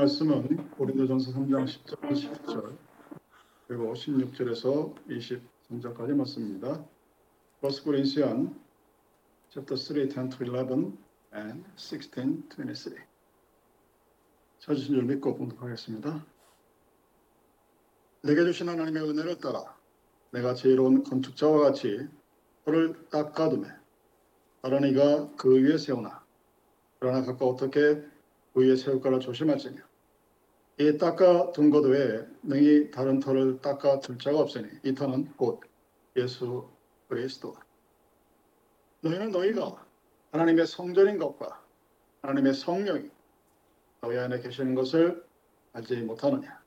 말씀은 고린도전서 3장 10절 11절 그리고 16절에서 23절까지 말씀입니다. 1 Corinthians chapter 3 10 to 11 and 16 23 찾으신 줄 믿고 봉독하겠습니다. 내게 주신 하나님의 은혜를 따라 내가 지혜로운 건축자와 같이 돌을 닦아두매 다른 이가 그 위에 세우나 그러나 각각 어떻게 그 위에 세울까를 조심하시며 이 닦아 둔 것 외에 능히 다른 터를 닦아 둘 자가 없으니 이 터는 곧 예수 그리스도. 너희는 너희가 하나님의 성전인 것과 하나님의 성령이 너희 안에 계시는 것을 알지 못하느냐?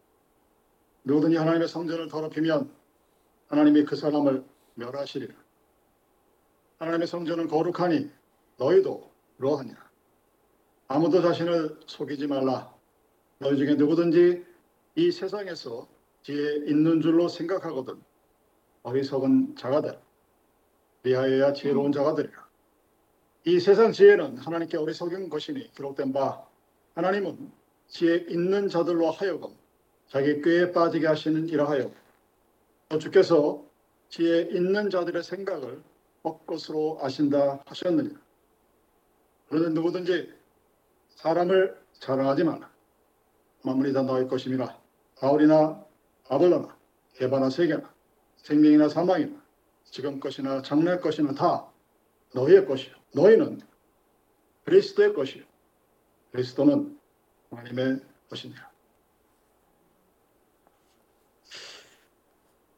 누구든지 하나님의 성전을 더럽히면 하나님이 그 사람을 멸하시리라. 하나님의 성전은 거룩하니 너희도 그러하니라. 아무도 자신을 속이지 말라. 너희 중에 누구든지 이 세상에서 지혜 있는 줄로 생각하거든 어리석은 자가 되라. 리하여야 지혜로운 자가 되리라. 이 세상 지혜는 하나님께 어리석은 것이니 기록된 바 하나님은 지혜 있는 자들로 하여금 자기 꾀에 빠지게 하시는 이라 하여 또 주께서 지혜 있는 자들의 생각을 헛것으로 아신다 하셨느니라. 그러는 누구든지 사람을 자랑하지 말라. 만물이 다 너의 것임이라. 바울이나 아볼라나 개바나 세계나 생명이나 사망이나 지금 것이나 장래 것이나 다 너희의 것이요. 너희는 그리스도의 것이요. 그리스도는 하나님의 것이니라.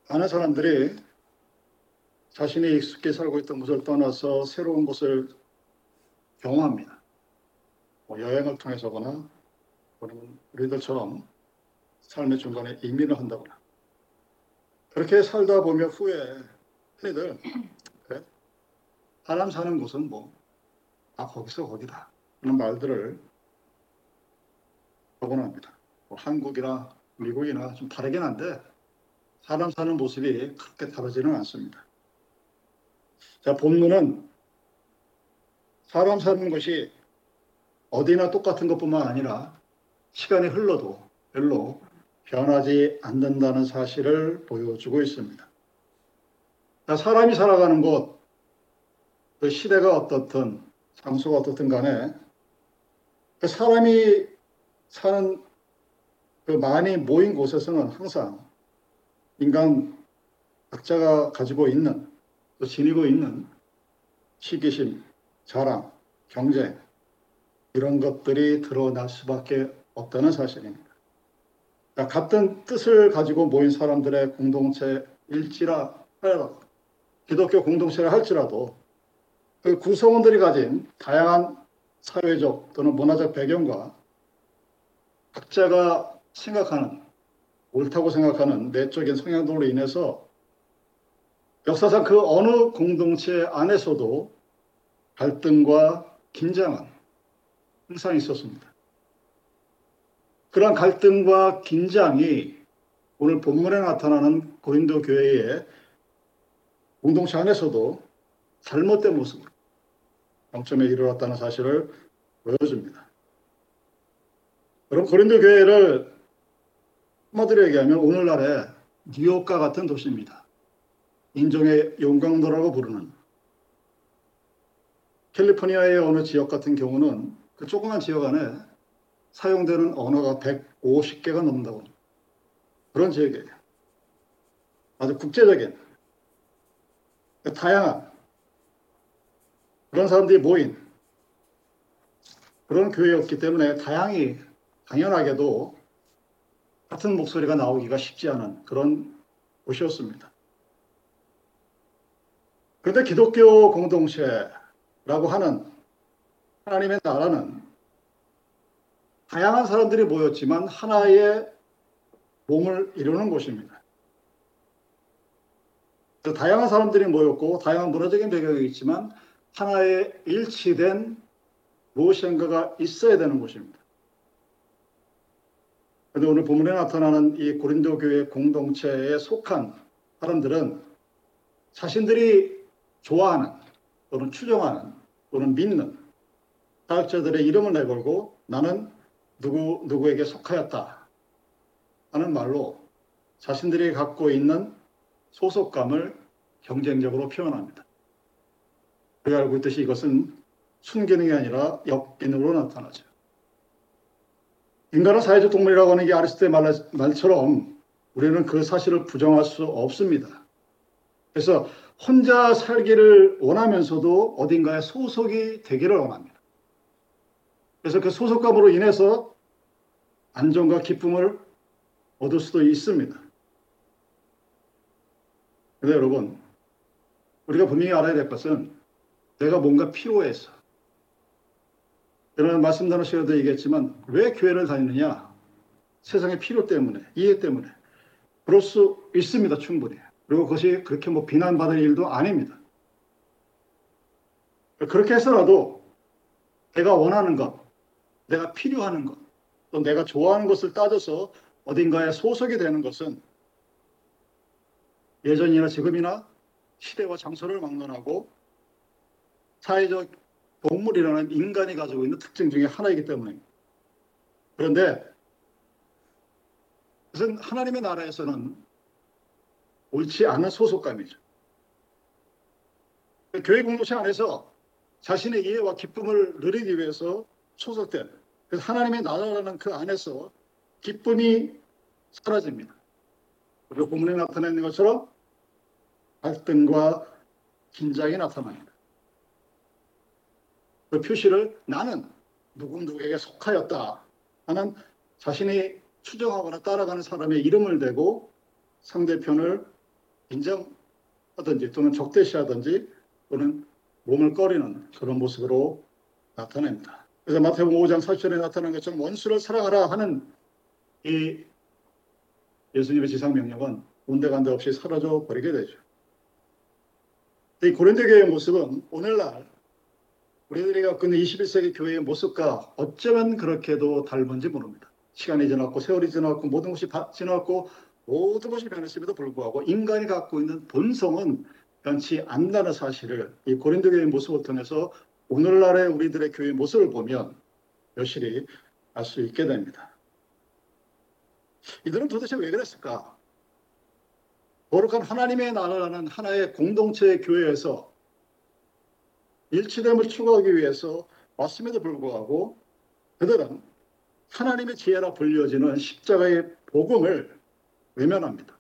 많은 사람들이 자신이 익숙히 살고 있던 곳을 떠나서 새로운 곳을 경험합니다. 뭐 여행을 통해서거나 또는 우리들처럼 삶의 중간에 이민을 한다거나 그렇게 살다 보면 후에 흔히들 그래 사람 사는 곳은 뭐 아 거기서 거기다 그런 말들을 하곤 합니다. 뭐 한국이나 미국이나 좀 다르긴 한데 사람 사는 모습이 그렇게 다르지는 않습니다. 자 본문은 사람 사는 것이 어디나 똑같은 것뿐만 아니라 시간이 흘러도 별로 변하지 않는다는 사실을 보여주고 있습니다. 사람이 살아가는 곳, 그 시대가 어떻든 장소가 어떻든 간에 그 사람이 사는 그 많이 모인 곳에서는 항상 인간 각자가 가지고 있는 또 지니고 있는 시기심, 자랑, 경쟁 이런 것들이 드러날 수밖에 없다는 사실입니다. 그러니까 같은 뜻을 가지고 모인 사람들의 공동체일지라 하더라도 기독교 공동체를 할지라도 그 구성원들이 가진 다양한 사회적 또는 문화적 배경과 각자가 생각하는 옳다고 생각하는 내적인 성향들로 인해서 역사상 그 어느 공동체 안에서도 갈등과 긴장은 항상 있었습니다. 그러한 갈등과 긴장이 오늘 본문에 나타나는 고린도 교회의 공동체 안에서도 잘못된 모습으로 정점에 이르렀다는 사실을 보여줍니다. 그럼 고린도 교회를 한마디로 얘기하면 오늘날의 뉴욕과 같은 도시입니다. 인종의 용광도라고 부르는 캘리포니아의 어느 지역 같은 경우는 그 조그만 지역 안에 사용되는 언어가 150개가 넘는다고 그런 지역이에요. 아주 국제적인 다양한 그런 사람들이 모인 그런 교회였기 때문에 다양히 당연하게도 같은 목소리가 나오기가 쉽지 않은 그런 곳이었습니다. 그런데 기독교 공동체라고 하는 하나님의 나라는 다양한 사람들이 모였지만 하나의 몸을 이루는 곳입니다. 다양한 사람들이 모였고 다양한 문화적인 배경이 있지만 하나의 일치된 무엇인가가 있어야 되는 곳입니다. 그런데 오늘 본문에 나타나는 이 고린도 교회 공동체에 속한 사람들은 자신들이 좋아하는 또는 추종하는 또는 믿는 사역자들의 이름을 내걸고 나는 누구 누구에게 속하였다 하는 말로 자신들이 갖고 있는 소속감을 경쟁적으로 표현합니다. 우리가 알고 있듯이 이것은 순기능이 아니라 역기능으로 나타나죠. 인간은 사회적 동물이라고 하는 게 아리스토텔 말, 말처럼 우리는 그 사실을 부정할 수 없습니다. 그래서 혼자 살기를 원하면서도 어딘가에 소속이 되기를 원합니다. 그래서 그 소속감으로 인해서 안정과 기쁨을 얻을 수도 있습니다. 근데 여러분, 우리가 분명히 알아야 될 것은 내가 뭔가 필요해서 여러분 말씀 나눌 시간에도 얘기했지만 왜 교회를 다니느냐? 세상의 필요 때문에, 이해 때문에. 그럴 수 있습니다, 충분히. 그리고 그것이 그렇게 뭐 비난받을 일도 아닙니다. 그렇게 해서라도 내가 원하는 것, 내가 필요하는 것, 또 내가 좋아하는 것을 따져서 어딘가에 소속이 되는 것은 예전이나 지금이나 시대와 장소를 막론하고 사회적 동물이라는 인간이 가지고 있는 특징 중에 하나이기 때문입니다. 그런데 그것은 하나님의 나라에서는 옳지 않은 소속감이죠. 교회 공동체 안에서 자신의 이해와 기쁨을 누리기 위해서 소속된 그래서 하나님의 나라라는 그 안에서 기쁨이 사라집니다. 그리고 본문에 나타내는 것처럼 갈등과 긴장이 나타납니다. 그 표시를 나는 누구누구에게 속하였다 하는 자신이 추정하거나 따라가는 사람의 이름을 대고 상대편을 인정하든지 또는 적대시하든지 또는 몸을 꺼리는 그런 모습으로 나타냅니다. 그래서 마태복음 5장 40절에 나타난 것처럼 원수를 사랑하라 하는 이 예수님의 지상 명령은 온데간데 없이 사라져 버리게 되죠. 이 고린도 교회의 모습은 오늘날 우리들이 갖고 있는 21세기 교회의 모습과 어쩌면 그렇게도 닮은지 모릅니다. 시간이 지났고 세월이 지났고 모든 것이 지났고 모든 것이 변했음에도 불구하고 인간이 갖고 있는 본성은 변치 않는다는 사실을 이 고린도 교회의 모습을 통해서 오늘날의 우리들의 교회 모습을 보면 여실히 알 수 있게 됩니다. 이들은 도대체 왜 그랬을까? 거룩한 하나님의 나라라는 하나의 공동체의 교회에서 일치됨을 추구하기 위해서 왔음에도 불구하고 그들은 하나님의 지혜라 불려지는 십자가의 복음을 외면합니다.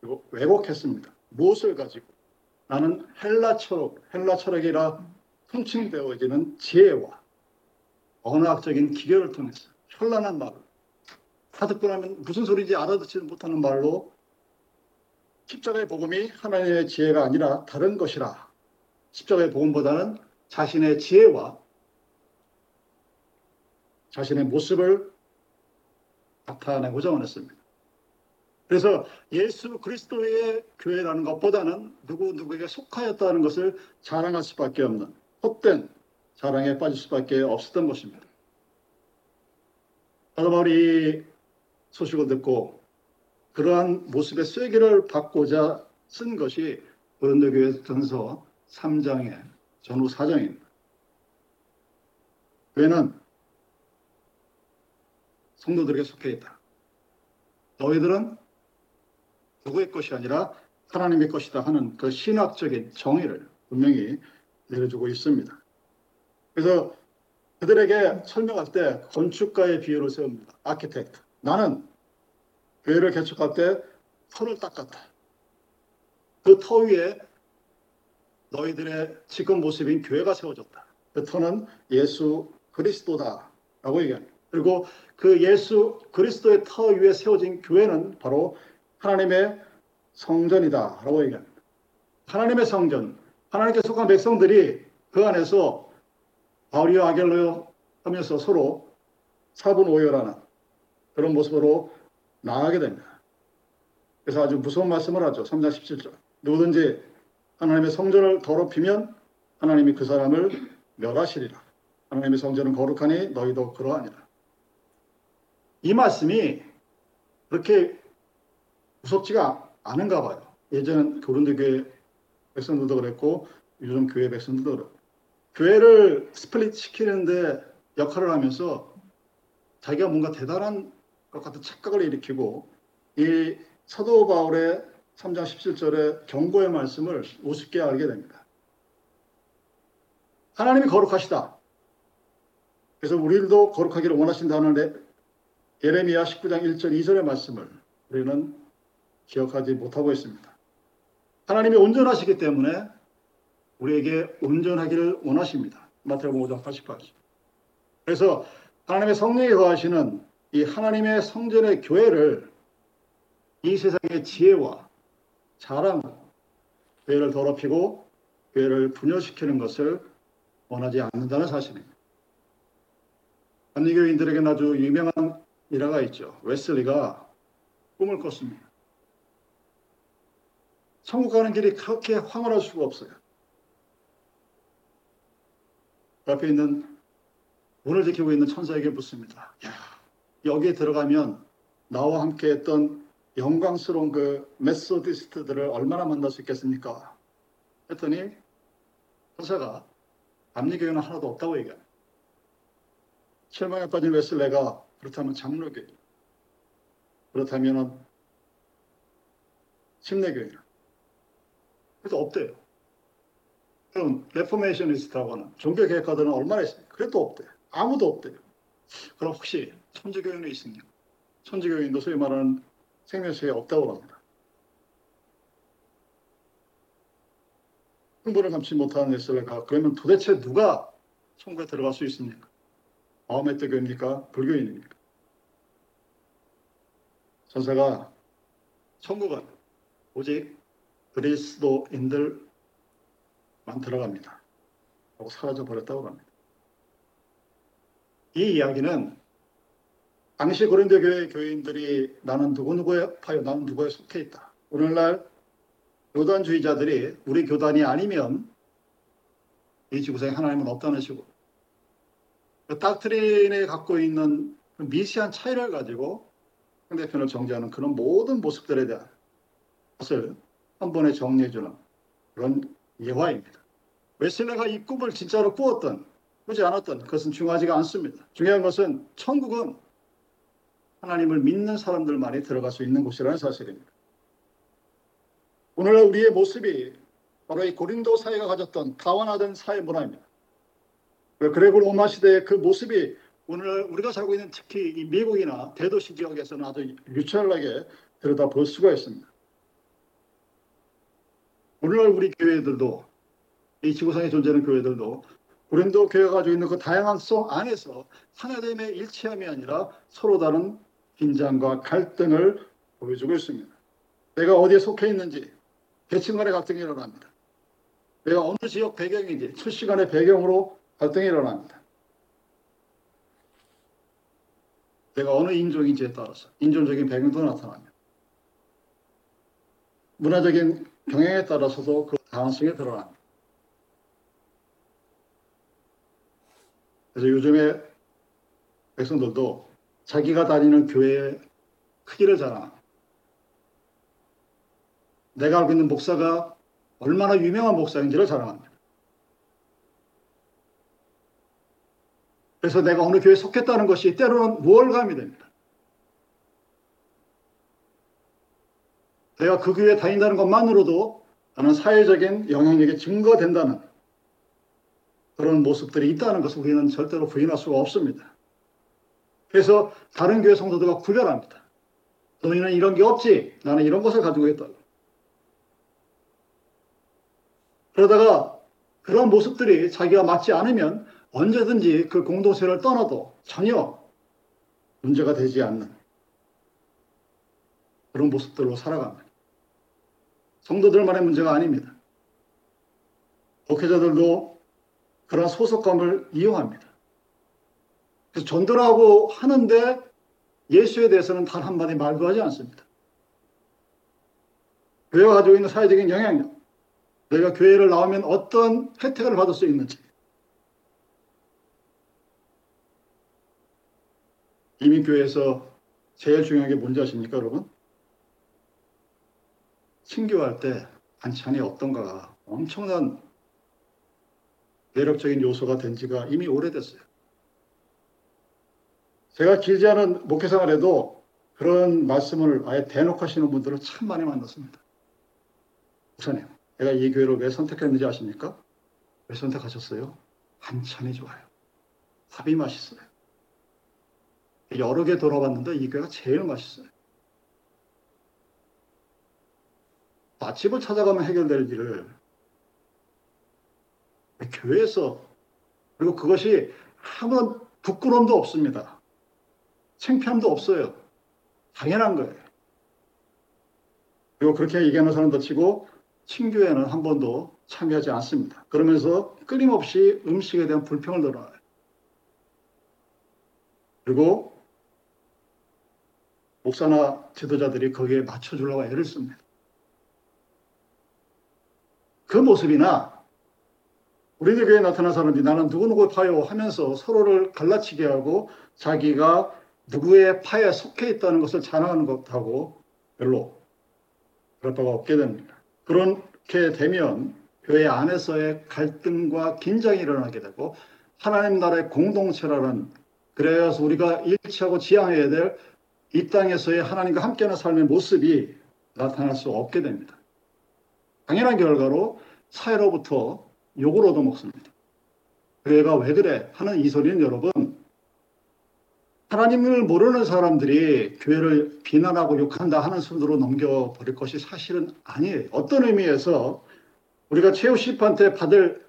그리고 왜곡했습니다. 무엇을 가지고 나는 헬라 철학, 헬라 철학이라 통칭되어지는 지혜와 언어학적인 기계를 통해서 현란한 말을 하듣고 나면 무슨 소리인지 알아듣지 못하는 말로 십자가의 복음이 하나님의 지혜가 아니라 다른 것이라 십자가의 복음보다는 자신의 지혜와 자신의 모습을 나타내고자 원했습니다. 그래서 예수 그리스도의 교회라는 것보다는 누구 누구에게 속하였다는 것을 자랑할 수밖에 없는 헛된 자랑에 빠질 수밖에 없었던 것입니다. 바울이 소식을 듣고 그러한 모습의 쐐기를 받고자 쓴 것이 고린도 교회 전서 3장의 전후 4장입니다. 교회는 성도들에게 속해 있다. 너희들은 누구의 것이 아니라 하나님의 것이다 하는 그 신학적인 정의를 분명히 내려주고 있습니다. 그래서 그들에게 설명할 때 건축가의 비유를 세웁니다. 아키텍트. 나는 교회를 개척할 때 터를 닦았다. 그 터 위에 너희들의 지금 모습인 교회가 세워졌다. 그 터는 예수 그리스도다 라고 얘기합니다. 그리고 그 예수 그리스도의 터 위에 세워진 교회는 바로 하나님의 성전이다 라고 얘기합니다. 하나님의 성전, 하나님께 속한 백성들이 그 안에서 바울이와 아겔로 하면서 서로 사분 오열하는 그런 모습으로 나가게 됩니다. 그래서 아주 무서운 말씀을 하죠. 3장 17절. 누구든지 하나님의 성전을 더럽히면 하나님이 그 사람을 멸하시리라. 하나님의 성전은 거룩하니 너희도 그러하니라. 이 말씀이 그렇게 무섭지가 않은가 봐요. 예전 고린도 교회 백성들도 그랬고 요즘 교회 백성들도 그렇고 교회를 스플릿 시키는데 역할을 하면서 자기가 뭔가 대단한 것 같은 착각을 일으키고 이 사도 바울의 3장 17절의 경고의 말씀을 우습게 알게 됩니다. 하나님이 거룩하시다. 그래서 우리들도 거룩하기를 원하신다는 레- 예레미야 19장 1절 2절의 말씀을 우리는 기억하지 못하고 있습니다. 하나님이 온전하시기 때문에 우리에게 온전하기를 원하십니다. 마태복음 5장 88절. 그래서 하나님의 성령이 거하시는 이 하나님의 성전의 교회를 이 세상의 지혜와 자랑으로 교회를 더럽히고 교회를 분열시키는 것을 원하지 않는다는 사실입니다. 감리교인들에게는 아주 유명한 일화가 있죠. 웨슬리가 꿈을 꿨습니다. 천국 가는 길이 그렇게 황홀할 수가 없어요. 그 앞에 있는 문을 지키고 있는 천사에게 묻습니다. 야, 여기에 들어가면 나와 함께 했던 영광스러운 그 메소디스트들을 얼마나 만날 수 있겠습니까? 했더니 천사가 감리교회는 하나도 없다고 얘기합니다. 실망에 빠진 웨슬레가 그렇다면 장로교회 그렇다면 침례교회 그래도 없대요. 그럼 reformationist라고 하는 종교개혁가들은 얼마나 있습니까? 그래도 없대요. 아무도 없대요. 그럼 혹시 천주교인은 있습니까? 천주교인도 소위 말하는 생명수에 없다고 합니다. 흥분을 감지 못하는 웨슬레가 그러면 도대체 누가 천국에 들어갈 수 있습니까? 마호메트 교입니까? 불교인입니까? 천사가 천국은 오직 그리스도인들만 들어갑니다. 하고 사라져 버렸다고 합니다. 이 이야기는 당시 고린도 교회 교인들이 나는 누구누구의 파요, 나는 누구에 속해 있다. 오늘날 교단주의자들이 우리 교단이 아니면 이 지구상에 하나님은 없다는 식으로 그 닥트린에 갖고 있는 그 미시한 차이를 가지고 상대편을 정죄하는 그런 모든 모습들에 대한 것을 한 번에 정리해주는 그런 예화입니다. 웨슬레가 이 꿈을 진짜로 꾸었던 꾸지 않았던 그것은 중요하지가 않습니다. 중요한 것은 천국은 하나님을 믿는 사람들만이 들어갈 수 있는 곳이라는 사실입니다. 오늘날 우리의 모습이 바로 이 고린도 사회가 가졌던 다원화된 사회 문화입니다. 그레고 로마 시대의 그 모습이 오늘 우리가 살고 있는 특히 이 미국이나 대도시 지역에서는 아주 유철나게 들여다 볼 수가 있습니다. 오늘날 우리 교회들도 이 지구상에 존재하는 교회들도 고린도 교회가 가지고 있는 그 다양성 안에서 하나됨의 일치함이 아니라 서로 다른 긴장과 갈등을 보여주고 있습니다. 내가 어디에 속해 있는지 계층 간의 갈등이 일어납니다. 내가 어느 지역 배경인지 출시간의 배경으로 갈등이 일어납니다. 내가 어느 인종인지에 따라서 인종적인 배경도 나타납니다. 문화적인 경향에 따라서도 그 다양성이 드러납니다. 그래서 요즘에 백성들도 자기가 다니는 교회의 크기를 자랑합니다. 내가 알고 있는 목사가 얼마나 유명한 목사인지를 자랑합니다. 그래서 내가 어느 교회에 속했다는 것이 때로는 우월감이 됩니다. 내가 그 교회에 다닌다는 것만으로도 나는 사회적인 영향력이 증거된다는 그런 모습들이 있다는 것을 우리는 절대로 부인할 수가 없습니다. 그래서 다른 교회 성도들과 구별합니다. 너희는 이런 게 없지. 나는 이런 것을 가지고 있다. 그러다가 그런 모습들이 자기가 맞지 않으면 언제든지 그 공동체를 떠나도 전혀 문제가 되지 않는 그런 모습들로 살아갑니다. 성도들만의 문제가 아닙니다. 목회자들도 그런 소속감을 이용합니다. 그래서 전도라고 하는데 예수에 대해서는 단 한마디 말도 하지 않습니다. 교회가 가지고 있는 사회적인 영향력, 너희가 교회를 나오면 어떤 혜택을 받을 수 있는지, 이민 교회에서 제일 중요한 게 뭔지 아십니까, 여러분? 신교할 때 반찬이 어떤가가 엄청난 매력적인 요소가 된 지가 이미 오래됐어요. 제가 길지 않은 목회 생활에도 그런 말씀을 아예 대놓고 하시는 분들을 참 많이 만났습니다. 목사님, 내가 이 교회를 왜 선택했는지 아십니까? 왜 선택하셨어요? 한참이 좋아요. 밥이 맛있어요. 여러 개 돌아봤는데 이 교회가 제일 맛있어요. 맛집을 찾아가면 해결될 일을 교회에서 그리고 그것이 아무런 부끄러움도 없습니다. 창피함도 없어요. 당연한 거예요. 그리고 그렇게 얘기하는 사람도 치고 친교회는 한 번도 참여하지 않습니다. 그러면서 끊임없이 음식에 대한 불평을 드러나요. 그리고 목사나 지도자들이 거기에 맞춰주려고 애를 씁니다. 그 모습이나 우리들 교회에 나타난 사람들이 나는 누구누구 파요 하면서 서로를 갈라치게 하고 자기가 누구의 파에 속해 있다는 것을 자랑하는 것하고 별로 그럴 바가 없게 됩니다. 그렇게 되면 교회 안에서의 갈등과 긴장이 일어나게 되고 하나님 나라의 공동체라는 그래서 우리가 일치하고 지향해야 될 이 땅에서의 하나님과 함께하는 삶의 모습이 나타날 수 없게 됩니다. 당연한 결과로 사회로부터 욕을 얻어먹습니다. 교회가 왜 그래? 하는 이 소리는 여러분, 하나님을 모르는 사람들이 교회를 비난하고 욕한다 하는 순으로 넘겨버릴 것이 사실은 아니에요. 어떤 의미에서 우리가 최후 심판때 받을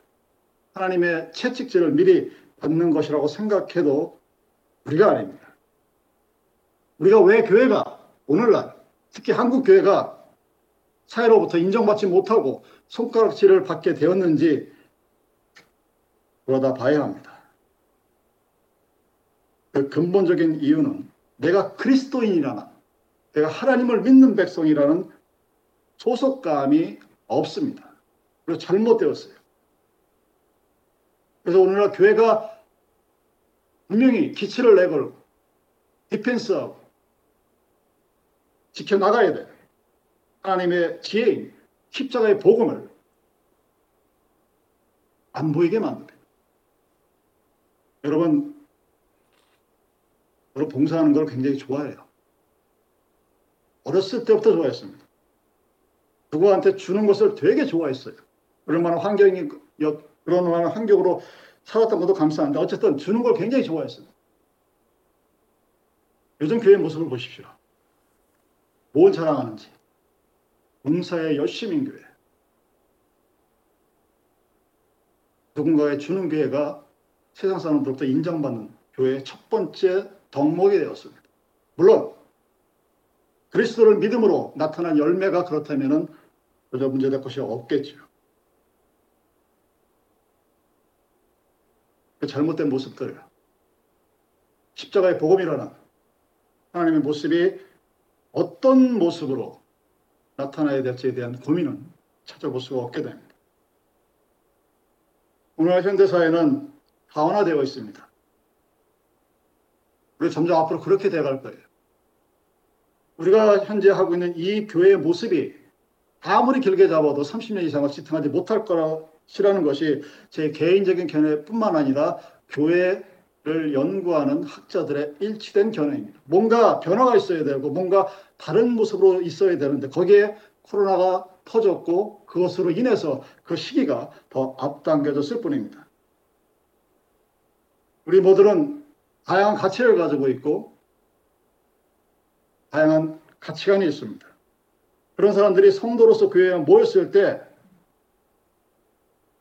하나님의 채찍질을 미리 받는 것이라고 생각해도 우리가 아닙니다. 우리가 왜 교회가 오늘날 특히 한국 교회가 사회로부터 인정받지 못하고 손가락질을 받게 되었는지 그러다 봐야 합니다. 그 근본적인 이유는 내가 그리스도인이라는 내가 하나님을 믿는 백성이라는 소속감이 없습니다. 그리고 잘못되었어요. 그래서 오늘날 교회가 분명히 기치를 내걸고 디펜스하고 지켜나가야 돼. 하나님의 지혜인 십자가의 복음을 안 보이게 만들어요. 여러분, 저는 봉사하는 걸 굉장히 좋아해요. 어렸을 때부터 좋아했습니다. 누구한테 주는 것을 되게 좋아했어요. 만한 환경이, 그런 만한 환경으로 살았던 것도 감사한데, 어쨌든 주는 걸 굉장히 좋아했어요. 요즘 교회 모습을 보십시오. 뭘 자랑하는지. 봉사의 열심인 교회. 누군가의 주는 교회가 세상 사람들로부터 인정받는 교회의 첫 번째 덕목이 되었습니다. 물론 그리스도를 믿음으로 나타난 열매가 그렇다면 그저 문제될 것이 없겠죠. 그 잘못된 모습들, 십자가의 복음이라는 하나님의 모습이 어떤 모습으로 나타나야 될지에 대한 고민은 찾아볼 수가 없게 됩니다. 오늘 현대사회는 다원화되어 있습니다. 우리 점점 앞으로 그렇게 돼갈 거예요. 우리가 현재 하고 있는 이 교회의 모습이 아무리 길게 잡아도 30년 이상을 지탱하지 못할 거라시라는 것이 제 개인적인 견해뿐만 아니라 교회 를 연구하는 학자들의 일치된 견해입니다. 뭔가 변화가 있어야 되고 뭔가 다른 모습으로 있어야 되는데 거기에 코로나가 터졌고 그것으로 인해서 그 시기가 더 앞당겨졌을 뿐입니다. 우리 모두는 다양한 가치를 가지고 있고 다양한 가치관이 있습니다. 그런 사람들이 성도로서 교회에 모였을 때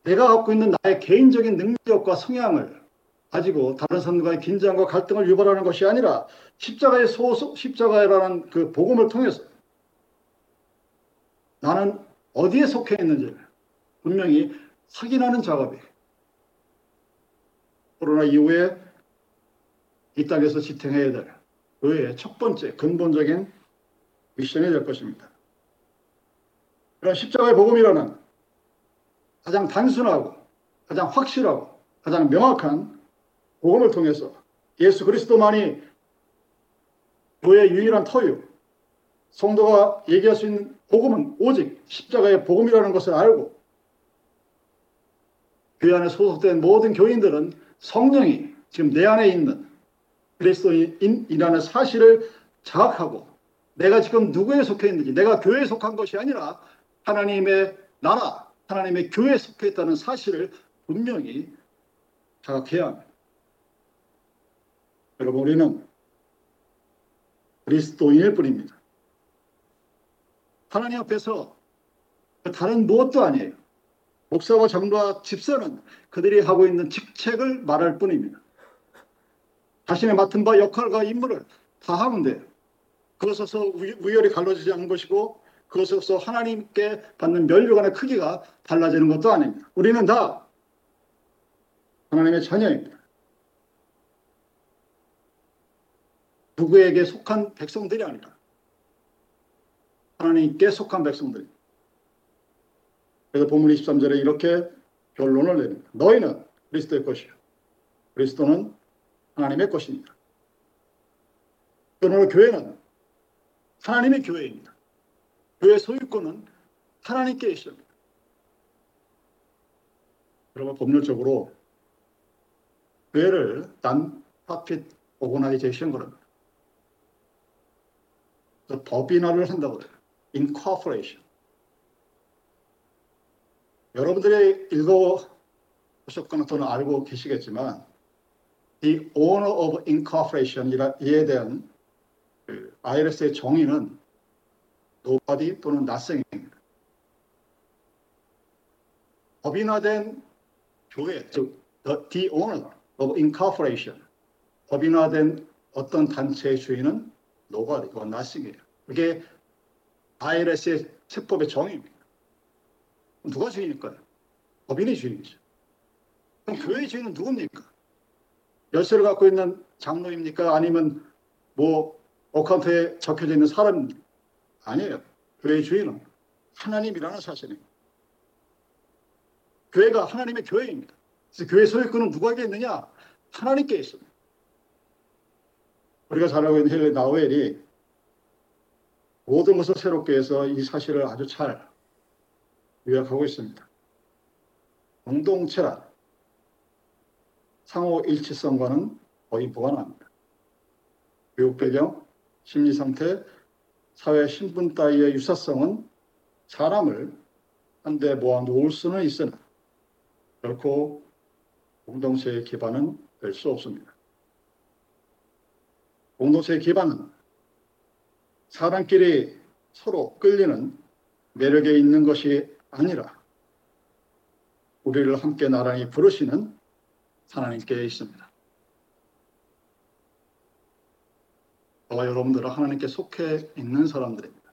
내가 갖고 있는 나의 개인적인 능력과 성향을 가지고 다른 사람과의 긴장과 갈등을 유발하는 것이 아니라 십자가의 소속 십자가라는 그 복음을 통해서 나는 어디에 속해 있는지를 분명히 확인하는 작업이 코로나 이후에 이 땅에서 지탱해야 될 교회의 첫 번째 근본적인 미션이 될 것입니다. 그런 십자가의 복음이라는 가장 단순하고 가장 확실하고 가장 명확한 복음을 통해서 예수 그리스도만이 교회의 유일한 터유, 성도가 얘기할 수 있는 복음은 오직 십자가의 복음이라는 것을 알고 교회 안에 소속된 모든 교인들은 성령이 지금 내 안에 있는 그리스도인이라는 사실을 자각하고 내가 지금 누구에 속해 있는지 내가 교회에 속한 것이 아니라 하나님의 나라, 하나님의 교회에 속해 있다는 사실을 분명히 자각해야 합니다. 여러분 우리는 그리스도인일 뿐입니다. 하나님 앞에서 다른 무엇도 아니에요. 목사와 장로와 집사는 그들이 하고 있는 직책을 말할 뿐입니다. 자신의 맡은 바 역할과 임무를 다 하면 돼요. 그것에서 우열이 갈라지지 않는 것이고 그것에서 하나님께 받는 멸류관의 크기가 달라지는 것도 아닙니다. 우리는 다 하나님의 자녀입니다. 누구에게 속한 백성들이 아니라 하나님께 속한 백성들입니다. 그래서 본문 23절에 이렇게 결론을 내립니다. 너희는 그리스도의 것이요. 그리스도는 하나님의 것입니다. 그러나 교회는 하나님의 교회입니다. 교회 소유권은 하나님께 있습니다. 그러면 법률적으로 교회를 난 파핏 오거나이제이션 그럽니다. 법인화를 한다고 해요. incorporation. 여러분들이 읽어보셨거나 또는 알고 계시겠지만 The Owner of Incorporation이에 대한 그 IRS의 정의는 nobody 또는 nothing입니다. 법인화된 교회, 즉 The Owner of Incorporation, 법인화된 어떤 단체의 주인은 nobody고 nothing이에요. 그게 IRS의 세법의 정의입니다. 누가 주인일까요? 법인이 주인이죠. 그럼 교회의 주인은 누굽니까? 열쇠를 갖고 있는 장로입니까? 아니면 뭐 어카운트에 적혀져 있는 사람 아니에요. 교회의 주인은 하나님이라는 사실입니다. 교회가 하나님의 교회입니다. 그래서 교회 소유권은 누구에게 있느냐? 하나님께 있습니다. 우리가 잘 알고 있는 헬레 나우엘이 모든 것을 새롭게 해서 이 사실을 아주 잘 요약하고 있습니다. 공동체란 상호 일치성과는 거의 무관합니다. 교육 배경, 심리 상태, 사회 신분 따위의 유사성은 사람을 한데 모아 놓을 수는 있으나 결코 공동체의 기반은 될 수 없습니다. 공동체의 기반은 사람끼리 서로 끌리는 매력에 있는 것이 아니라 우리를 함께 나란히 부르시는 하나님께 있습니다. 저와 여러분들은 하나님께 속해 있는 사람들입니다.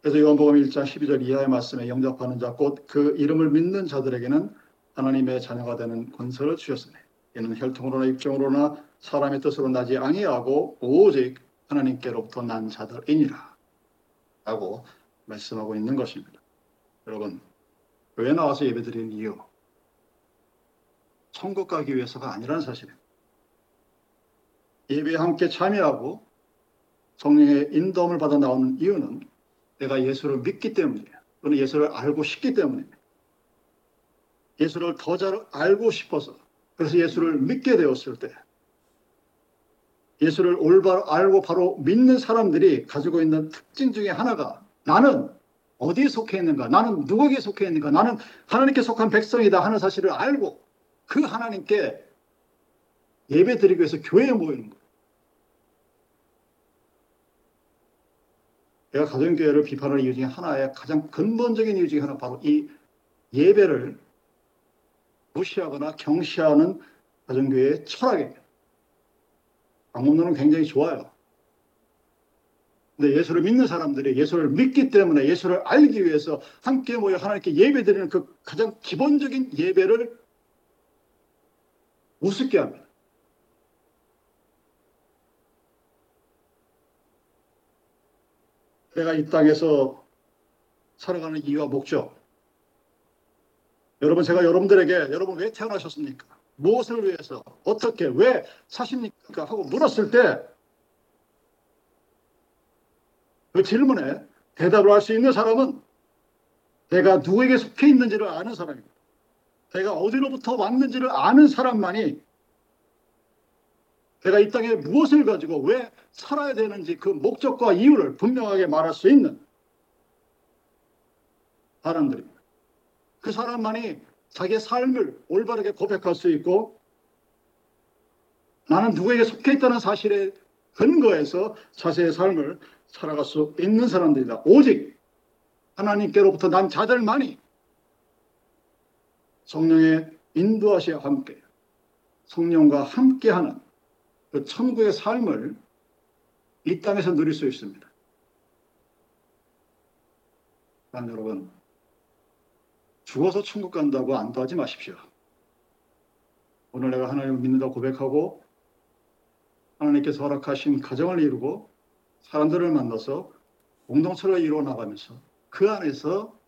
그래서 요한복음 1장 12절 이하의 말씀에 영접하는 자 곧 그 이름을 믿는 자들에게는 하나님의 자녀가 되는 권세를 주셨으니 이는 혈통으로나 입종으로나 사람의 뜻으로 나지 아니하고 오직 하나님께로부터 난 자들이니라 라고 말씀하고 있는 것입니다. 여러분 교회 나와서 예배드리는 이유 천국 가기 위해서가 아니라는 사실입니다. 예배에 함께 참여하고 성령의 인도함을 받아 나오는 이유는 내가 예수를 믿기 때문이에요. 또는 예수를 알고 싶기 때문입니다. 예수를 더 잘 알고 싶어서 그래서 예수를 믿게 되었을 때 예수를 올바로 알고 바로 믿는 사람들이 가지고 있는 특징 중에 하나가 나는 어디에 속해 있는가? 나는 누구에게 속해 있는가? 나는 하나님께 속한 백성이다 하는 사실을 알고 그 하나님께 예배 드리기 위해서 교회에 모이는 거예요. 제가 가정교회를 비판하는 이유 중에 하나의 가장 근본적인 이유 중에 하나 바로 이 예배를 무시하거나 경시하는 가정교회의 철학입니다. 방법론은 굉장히 좋아요. 근데 예수를 믿는 사람들이 예수를 믿기 때문에 예수를 알기 위해서 함께 모여 하나님께 예배 드리는 그 가장 기본적인 예배를 우습게 합니다. 내가 이 땅에서 살아가는 이유와 목적. 여러분, 제가 여러분들에게 여러분 왜 태어나셨습니까? 무엇을 위해서? 어떻게? 왜 사십니까? 하고 물었을 때 그 질문에 대답을 할 수 있는 사람은 내가 누구에게 속해 있는지를 아는 사람입니다. 내가 어디로부터 왔는지를 아는 사람만이 내가 이 땅에 무엇을 가지고 왜 살아야 되는지 그 목적과 이유를 분명하게 말할 수 있는 사람들입니다. 그 사람만이 자기의 삶을 올바르게 고백할 수 있고 나는 누구에게 속해 있다는 사실에 근거해서 자신의 삶을 살아갈 수 있는 사람들이다. 오직 하나님께로부터 난 자들만이 성령의 인도하시와 함께 성령과 함께하는 그 천국의 삶을 이 땅에서 누릴 수 있습니다. 난 여러분 죽어서 천국 간다고 안도하지 마십시오. 오늘 내가 하나님을 믿는다 고백하고 하나님께서 허락하신 가정을 이루고 사람들을 만나서 공동체를 이루어 나가면서 그 안에서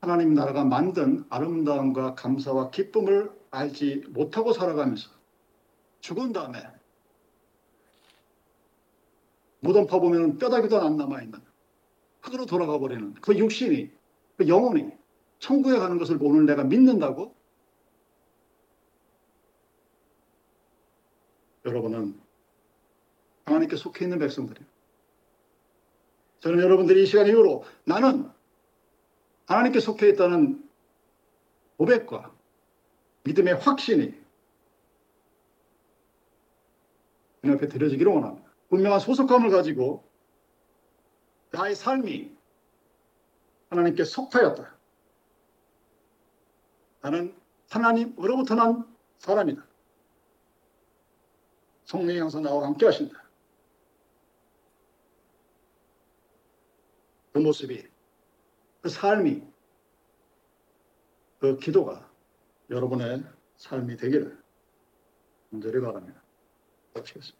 하나님 나라가 만든 아름다움과 감사와 기쁨을 알지 못하고 살아가면서 죽은 다음에 무덤 파보면 뼈다귀도 안 남아있는 흙으로 돌아가 버리는 그 육신이 그 영혼이 천국에 가는 것을 오늘 내가 믿는다고 여러분은 하나님께 속해 있는 백성들이에요. 저는 여러분들이 이 시간 이후로 나는 하나님께 속해 있다는 고백과 믿음의 확신이 그 앞에 드려지기를 원합니다. 분명한 소속감을 가지고 나의 삶이 하나님께 속하였다. 나는 하나님으로부터 난 사람이다. 성령이 항상 나와 함께 하신다. 그 모습이, 그 삶이, 그 기도가 여러분의 삶이 되기를 간절히 바랍니다. 마치겠습니다.